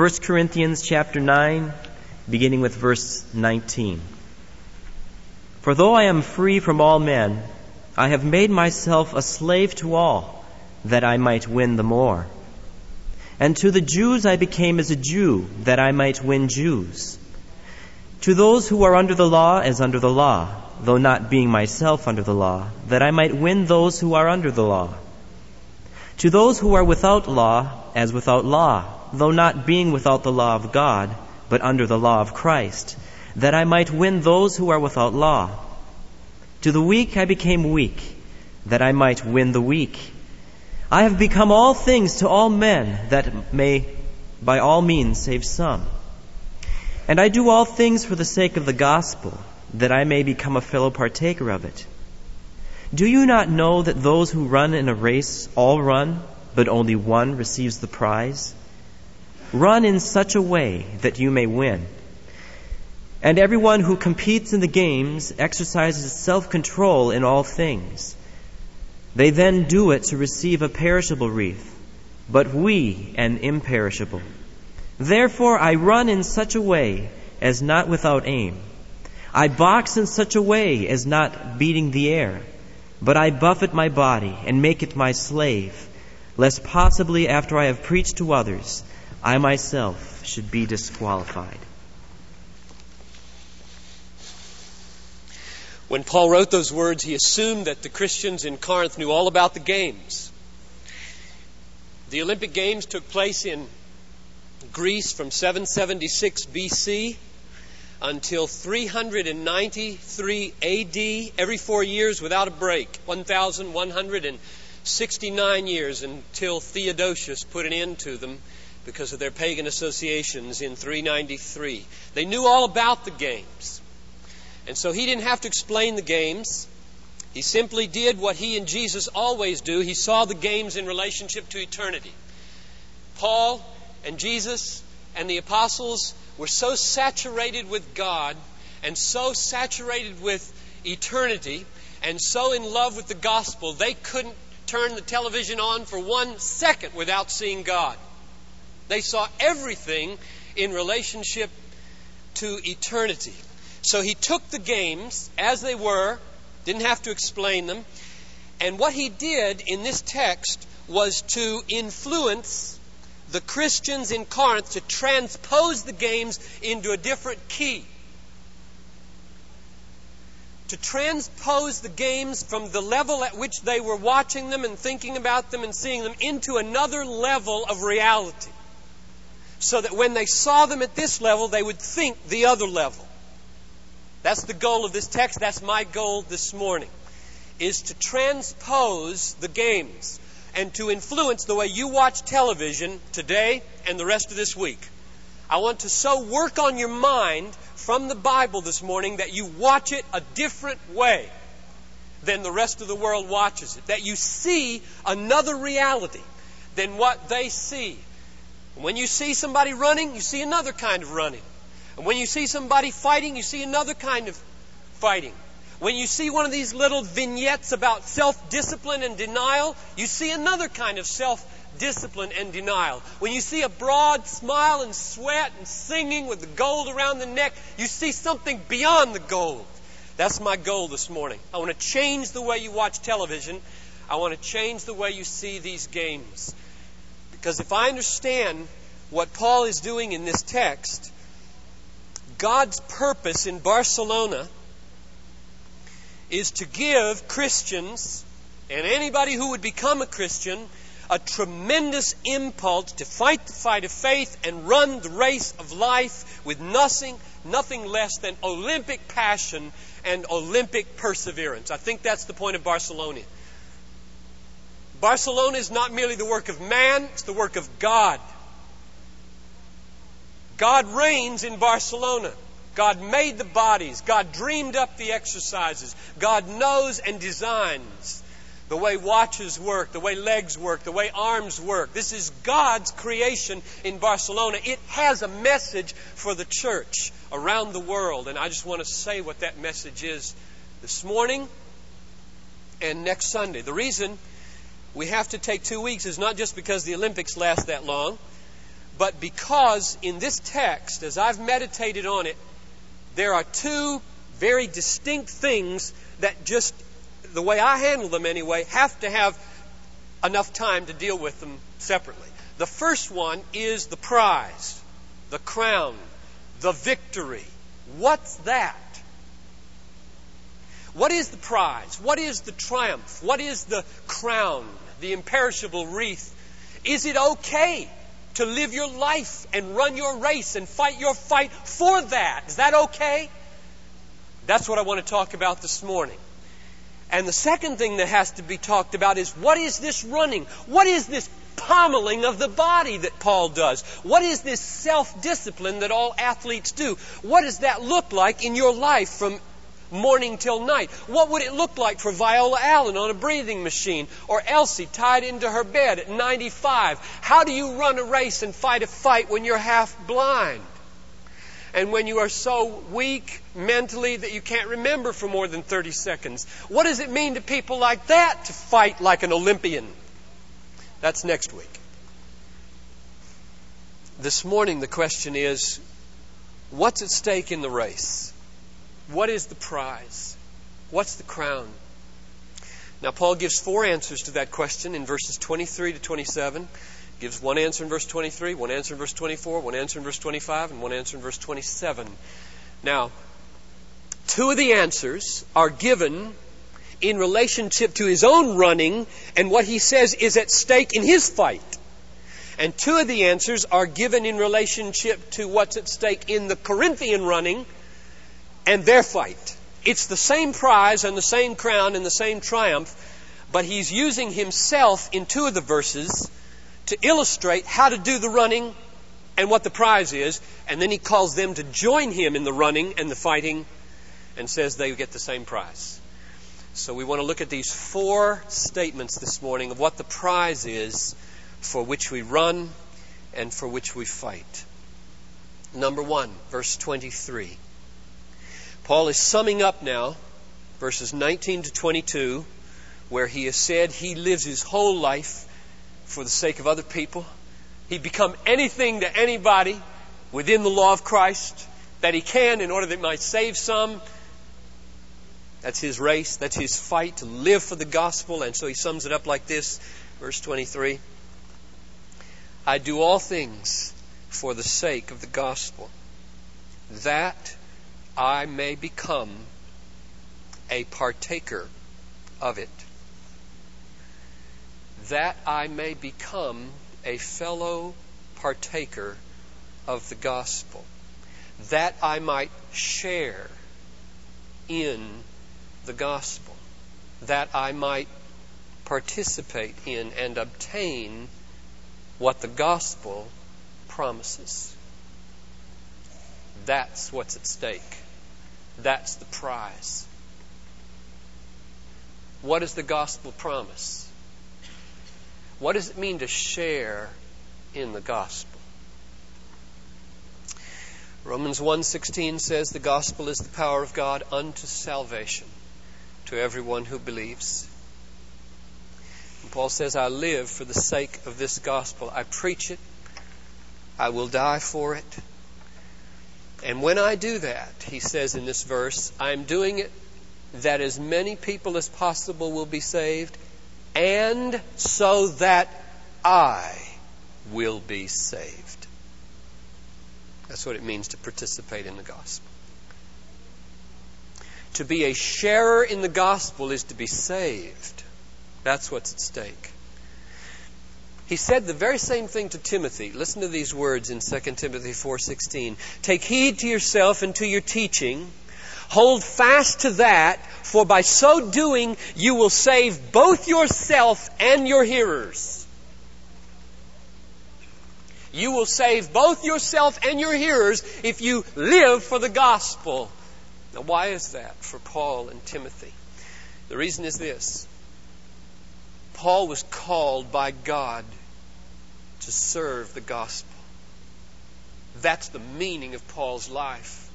1 Corinthians chapter 9, beginning with verse 19. For though I am free from all men, I have made myself a slave to all, that I might win the more. And to the Jews I became as a Jew, that I might win Jews. To those who are under the law, as under the law, though not being myself under the law, that I might win those who are under the law. To those who are without law, as without law, though not being without the law of God, but under the law of Christ, that I might win those who are without law. To the weak I became weak, that I might win the weak. I have become all things to all men, that may by all means save some. And I do all things for the sake of the gospel, that I may become a fellow partaker of it. Do you not know that those who run in a race all run, but only one receives the prize? Run in such a way that you may win. And everyone who competes in the games exercises self control in all things. They then do it to receive a perishable wreath, but we an imperishable. Therefore I run in such a way as not without aim. I box in such a way as not beating the air, but I buffet my body and make it my slave, lest possibly after I have preached to others, I myself should be disqualified. When Paul wrote those words, he assumed that the Christians in Corinth knew all about the games. The Olympic Games took place in Greece from 776 BC until 393 AD, every four years without a break, 1,169 years until Theodosius put an end to them because of their pagan associations in 393. They knew all about the games. And so he didn't have to explain the games. He simply did what he and Jesus always do. He saw the games in relationship to eternity. Paul and Jesus and the apostles were so saturated with God and so saturated with eternity and so in love with the gospel, they couldn't turn the television on for one second without seeing God. They saw everything in relationship to eternity. So he took the games as they were, didn't have to explain them, and what he did in this text was to influence the Christians in Corinth to transpose the games into a different key. To transpose the games from the level at which they were watching them and thinking about them and seeing them into another level of reality. So that when they saw them at this level, they would think the other level. That's the goal of this text. That's my goal this morning. Is to transpose the games and to influence the way you watch television today and the rest of this week. I want to so work on your mind from the Bible this morning that you watch it a different way than the rest of the world watches it. That you see another reality than what they see. When you see somebody running, you see another kind of running. And when you see somebody fighting, you see another kind of fighting. When you see one of these little vignettes about self discipline and denial, you see another kind of self discipline and denial. When you see a broad smile and sweat and singing with the gold around the neck, you see something beyond the gold. That's my goal this morning. I want to change the way you watch television. I want to change the way you see these games. Because if I understand what Paul is doing in this text, God's purpose in Barcelona is to give Christians and anybody who would become a Christian a tremendous impulse to fight the fight of faith and run the race of life with nothing, nothing less than Olympic passion and Olympic perseverance. I think that's the point of Barcelona. Barcelona is not merely the work of man, it's the work of God. God reigns in Barcelona. God made the bodies. God dreamed up the exercises. God knows and designs the way watches work, the way legs work, the way arms work. This is God's creation in Barcelona. It has a message for the church around the world. And I just want to say what that message is this morning and next Sunday. The reason we have to take two weeks is not just because the Olympics last that long but because in this text, as I've meditated on it, there are two very distinct things that just, the way I handle them anyway, have to have enough time to deal with them separately. The first one is the prize, the crown, the victory. What's that? What is the prize? What is the triumph? What is the crown, the imperishable wreath? Is it okay to live your life and run your race and fight your fight for that? Is that okay? That's what I want to talk about this morning. And the second thing that has to be talked about is what is this running? What is this pommeling of the body that Paul does? What is this self discipline that all athletes do? What does that look like in your life from morning till night? What would it look like for Viola Allen on a breathing machine or Elsie tied into her bed at 95? How do you run a race and fight a fight when you're half blind? and when you are so weak mentally that you can't remember for more than 30 seconds. What does it mean to people like that to fight like an Olympian? That's next week. This morning, the question is what's at stake in the race? What is the prize? What's the crown? Now, Paul gives four answers to that question in verses 23 to 27 He gives one answer in verse 23, one answer in verse 24, one answer in verse 25, and one answer in verse 27. Now, two of the answers are given in relationship to his own running and what he says is at stake in his fight. And two of the answers are given in relationship to what's at stake in the Corinthian running and their fight. It's the same prize and the same crown and the same triumph, but he's using himself in two of the verses to illustrate how to do the running and what the prize is, and then he calls them to join him in the running and the fighting and says they get the same prize. So we want to look at these four statements this morning of what the prize is for which we run and for which we fight. Number one, verse 23. Paul is summing up now verses 19 to 22, where he has said he lives his whole life for the sake of other people. He'd become anything to anybody within the law of Christ that he can in order that he might save some. That's his race, that's his fight to live for the gospel. And so he sums it up like this, verse 23 I do all things for the sake of the gospel, that I may become a partaker of it that I may become a fellow partaker of the gospel, that I might share in the gospel, that I might participate in and obtain what the gospel promises. That's what's at stake. That's the prize. What does the gospel promise? What does it mean to share in the gospel? Romans 1:16 says the gospel is the power of God unto salvation to everyone who believes. And Paul says I live for the sake of this gospel. I preach it. I will die for it. And when I do that, he says in this verse, I'm doing it that as many people as possible will be saved and so that I will be saved. That's what it means to participate in the gospel. To be a sharer in the gospel is to be saved. That's what's at stake. He said the very same thing to Timothy. Listen to these words in 2 Timothy 4:16. Take heed to yourself and to your teaching. Hold fast to that, for by so doing you will save both yourself and your hearers. You will save both yourself and your hearers if you live for the gospel. Now, why is that for Paul and Timothy? The reason is this Paul was called by God to serve the gospel. That's the meaning of Paul's life.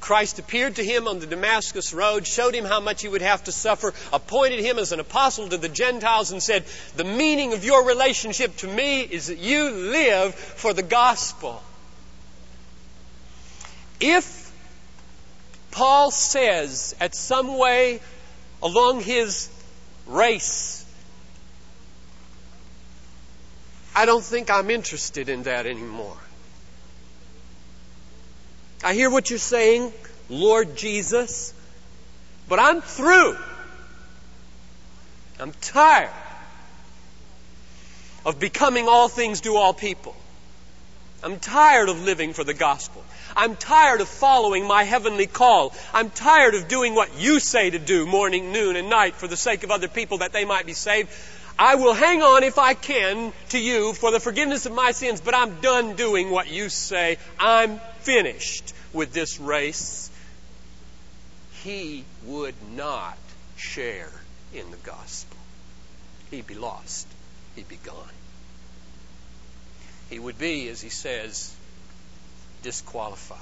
Christ appeared to him on the Damascus Road, showed him how much he would have to suffer, appointed him as an apostle to the Gentiles, and said, The meaning of your relationship to me is that you live for the gospel. If Paul says at some way along his race, I don't think I'm interested in that anymore. I hear what you're saying, Lord Jesus, but I'm through. I'm tired of becoming all things to all people. I'm tired of living for the gospel. I'm tired of following my heavenly call. I'm tired of doing what you say to do morning, noon, and night for the sake of other people that they might be saved. I will hang on if I can to you for the forgiveness of my sins, but I'm done doing what you say. I'm finished with this race. He would not share in the gospel. He'd be lost. He'd be gone. He would be, as he says, disqualified.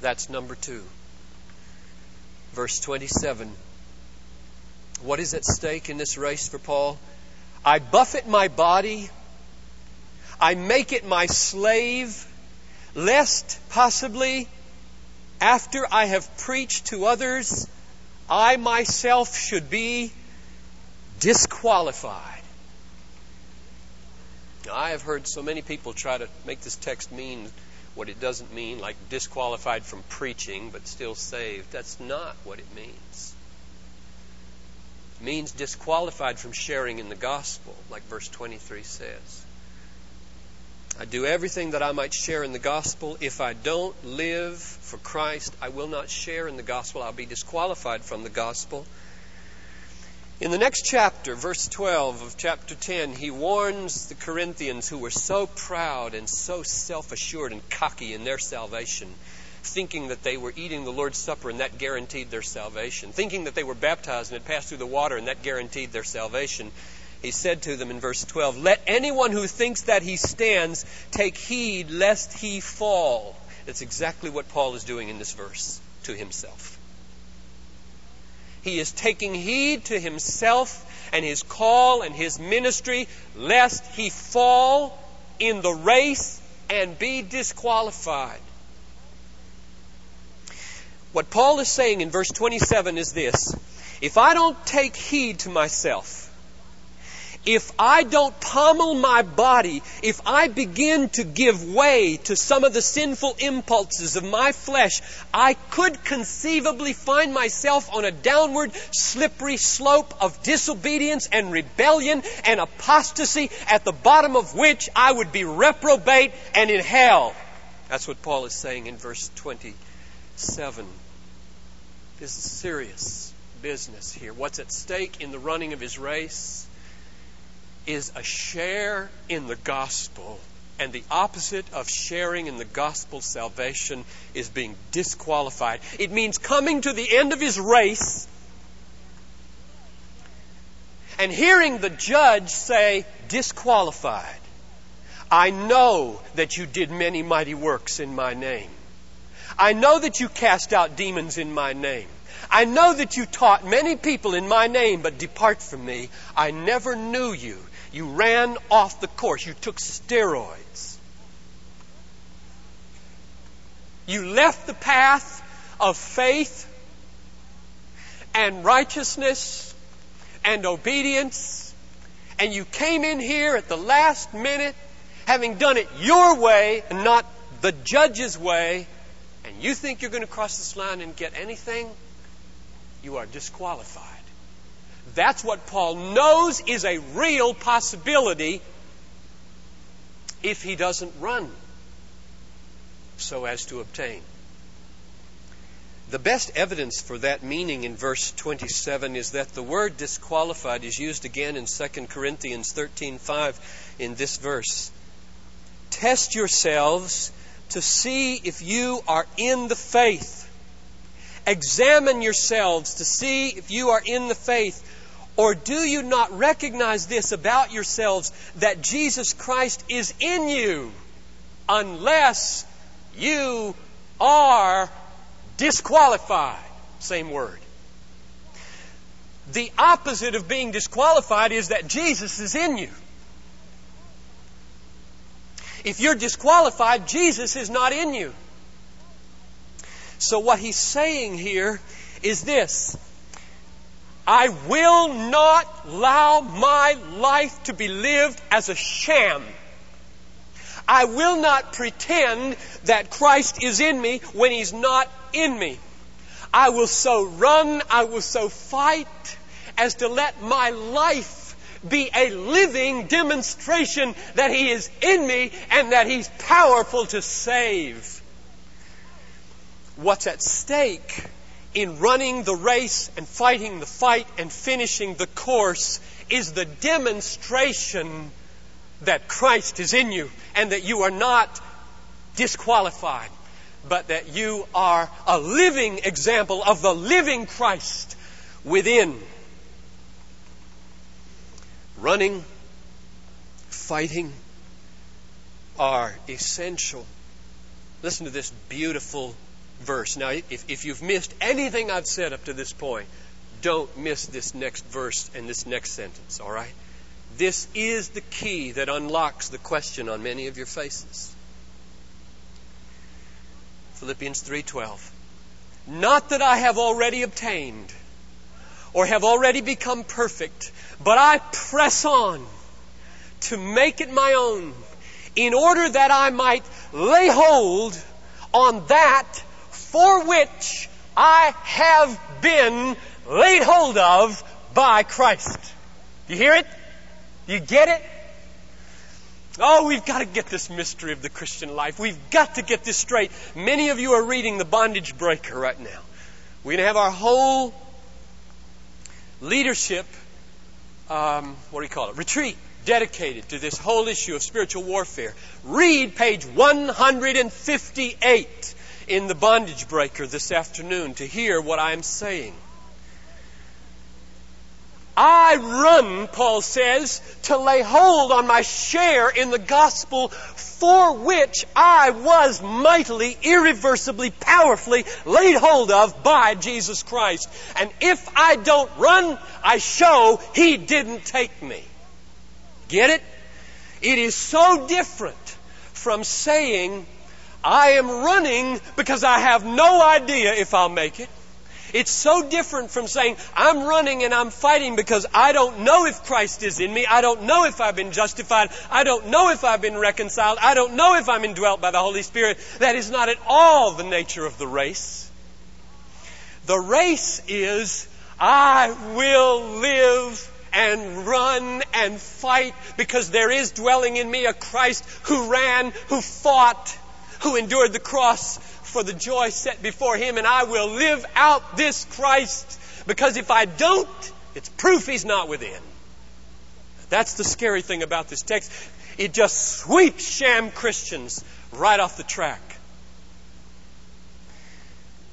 That's number two. Verse 27. What is at stake in this race for Paul? I buffet my body, I make it my slave, lest possibly after I have preached to others, I myself should be disqualified. Now, I have heard so many people try to make this text mean what it doesn't mean, like disqualified from preaching but still saved. That's not what it means means disqualified from sharing in the gospel, like verse 23 says. I do everything that I might share in the gospel. If I don't live for Christ, I will not share in the gospel. I'll be disqualified from the gospel. In the next chapter, verse 12 of chapter 10, he warns the Corinthians who were so proud and so self assured and cocky in their salvation thinking that they were eating the Lord's Supper and that guaranteed their salvation, thinking that they were baptized and had passed through the water and that guaranteed their salvation. He said to them in verse 12, Let anyone who thinks that he stands take heed lest he fall. That's exactly what Paul is doing in this verse to himself. He is taking heed to himself and his call and his ministry lest he fall in the race and be disqualified. What Paul is saying in verse 27 is this If I don't take heed to myself, if I don't pommel my body, if I begin to give way to some of the sinful impulses of my flesh, I could conceivably find myself on a downward, slippery slope of disobedience and rebellion and apostasy, at the bottom of which I would be reprobate and in hell. That's what Paul is saying in verse 20. 7. This is serious business here. What's at stake in the running of his race is a share in the gospel. And the opposite of sharing in the gospel salvation is being disqualified. It means coming to the end of his race and hearing the judge say, disqualified. I know that you did many mighty works in my name. I know that you cast out demons in my name. I know that you taught many people in my name, but depart from me. I never knew you. You ran off the course. You took steroids. You left the path of faith and righteousness and obedience, and you came in here at the last minute, having done it your way and not the judge's way, and you think you're going to cross this line and get anything, you are disqualified. That's what Paul knows is a real possibility if he doesn't run so as to obtain. The best evidence for that meaning in verse 27 is that the word disqualified is used again in 2 Corinthians 13:5 in this verse. Test yourselves to see if you are in the faith. Examine yourselves to see if you are in the faith. Or do you not recognize this about yourselves that Jesus Christ is in you unless you are disqualified. Same word. The opposite of being disqualified is that Jesus is in you. If you're disqualified, Jesus is not in you. So what he's saying here is this. I will not allow my life to be lived as a sham. I will not pretend that Christ is in me when He's not in me. I will so run, I will so fight as to let my life be a living demonstration that He is in me and that He's powerful to save. What's at stake in running the race and fighting the fight and finishing the course is the demonstration that Christ is in you and that you are not disqualified, but that you are a living example of the living Christ within. Running, fighting are essential. Listen to this beautiful verse. Now, if, if you've missed anything I've said up to this point, don't miss this next verse and this next sentence, all right? This is the key that unlocks the question on many of your faces. Philippians 3:12. Not that I have already obtained or have already become perfect, but I press on to make it my own in order that I might lay hold on that for which I have been laid hold of by Christ. You hear it? You get it? Oh, we've got to get this mystery of the Christian life. We've got to get this straight. Many of you are reading The Bondage Breaker right now. We're going to have our whole leadership, um, what do you call it, retreat dedicated to this whole issue of spiritual warfare. Read page 158 in The Bondage Breaker this afternoon to hear what I'm saying. I run, Paul says, to lay hold on my share in the gospel for which I was mightily, irreversibly, powerfully laid hold of by Jesus Christ. And if I don't run, I show He didn't take me. Get it? It is so different from saying, I am running because I have no idea if I'll make it. It's so different from saying, I'm running and I'm fighting because I don't know if Christ is in me. I don't know if I've been justified. I don't know if I've been reconciled. I don't know if I'm indwelt by the Holy Spirit. That is not at all the nature of the race. The race is, I will live and run and fight because there is dwelling in me a Christ who ran, who fought, who endured the cross for the joy set before him, and I will live out this Christ because if I don't, it's proof he's not within. That's the scary thing about this text. It just sweeps sham Christians right off the track.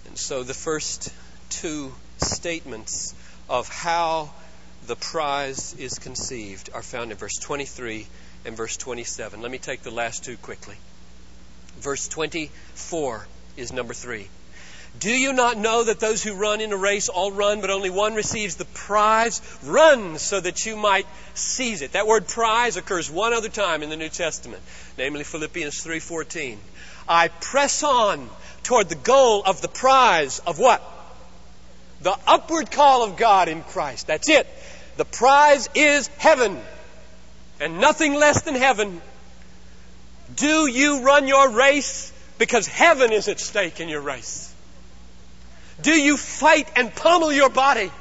And so the first two statements of how the prize is conceived are found in verse 23 and verse 27. Let me take the last two quickly. Verse 24 is number three. Do you not know that those who run in a race all run, but only one receives the prize? Run so that you might seize it. That word prize occurs one other time in the New Testament, namely Philippians 3:14. I press on toward the goal of the prize of what? The upward call of God in Christ. That's it. The prize is heaven and nothing less than heaven. Do you run your race because heaven is at stake in your race? Do you fight and pummel your body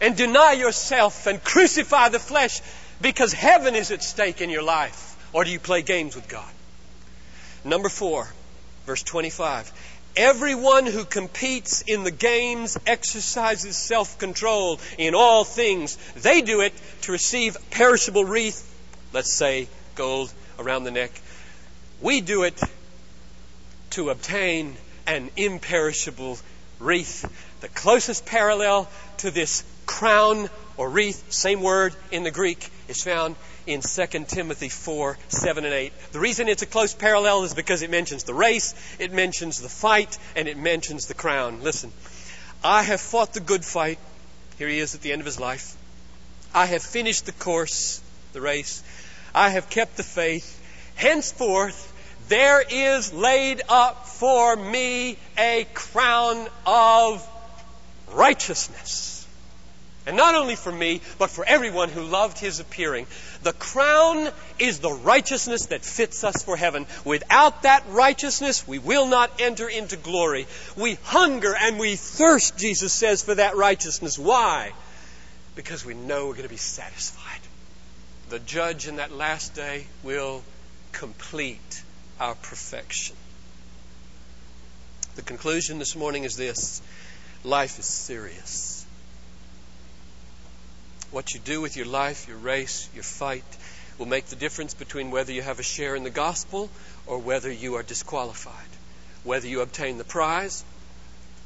and deny yourself and crucify the flesh because heaven is at stake in your life? Or do you play games with God? Number four, verse 25. Everyone who competes in the games exercises self control in all things. They do it to receive perishable wreath, let's say gold around the neck. We do it to obtain an imperishable wreath. The closest parallel to this crown or wreath, same word in the Greek, is found in 2 Timothy 4, 7 and 8. The reason it's a close parallel is because it mentions the race, it mentions the fight, and it mentions the crown. Listen. I have fought the good fight. Here he is at the end of his life. I have finished the course, the race. I have kept the faith. Henceforth, there is laid up for me a crown of righteousness. And not only for me, but for everyone who loved his appearing. The crown is the righteousness that fits us for heaven. Without that righteousness, we will not enter into glory. We hunger and we thirst, Jesus says, for that righteousness. Why? Because we know we're going to be satisfied. The judge in that last day will complete our perfection. The conclusion this morning is this life is serious. What you do with your life, your race, your fight, will make the difference between whether you have a share in the gospel or whether you are disqualified. Whether you obtain the prize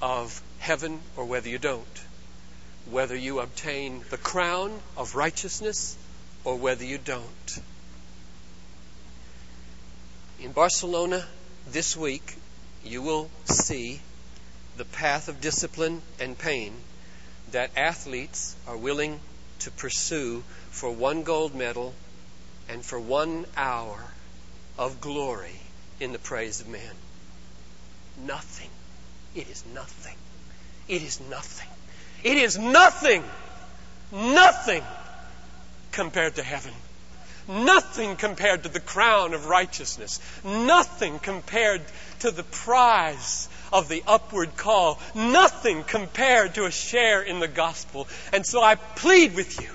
of heaven or whether you don't. Whether you obtain the crown of righteousness or whether you don't. In Barcelona this week, you will see the path of discipline and pain that athletes are willing to pursue for one gold medal and for one hour of glory in the praise of man. Nothing. It is nothing. It is nothing. It is nothing. Nothing compared to heaven. Nothing compared to the crown of righteousness. Nothing compared to the prize of the upward call. Nothing compared to a share in the gospel. And so I plead with you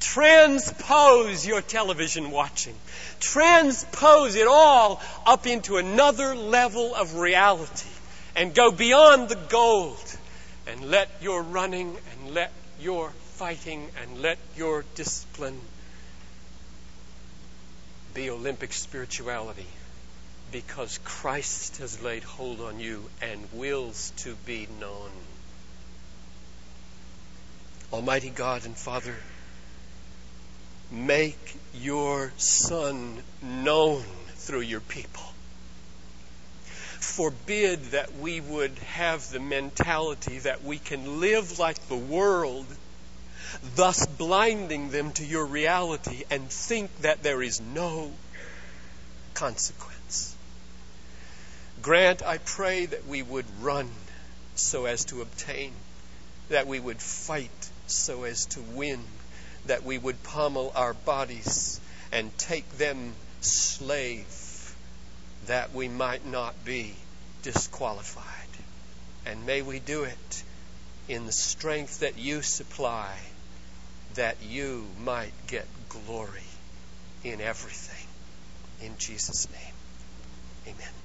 transpose your television watching. Transpose it all up into another level of reality and go beyond the gold and let your running and let your fighting and let your discipline be Olympic spirituality because Christ has laid hold on you and wills to be known. Almighty God and Father, make your Son known through your people. Forbid that we would have the mentality that we can live like the world thus blinding them to your reality and think that there is no consequence. Grant, I pray, that we would run so as to obtain, that we would fight so as to win, that we would pommel our bodies and take them slave, that we might not be disqualified. And may we do it in the strength that you supply that you might get glory in everything. In Jesus' name, amen.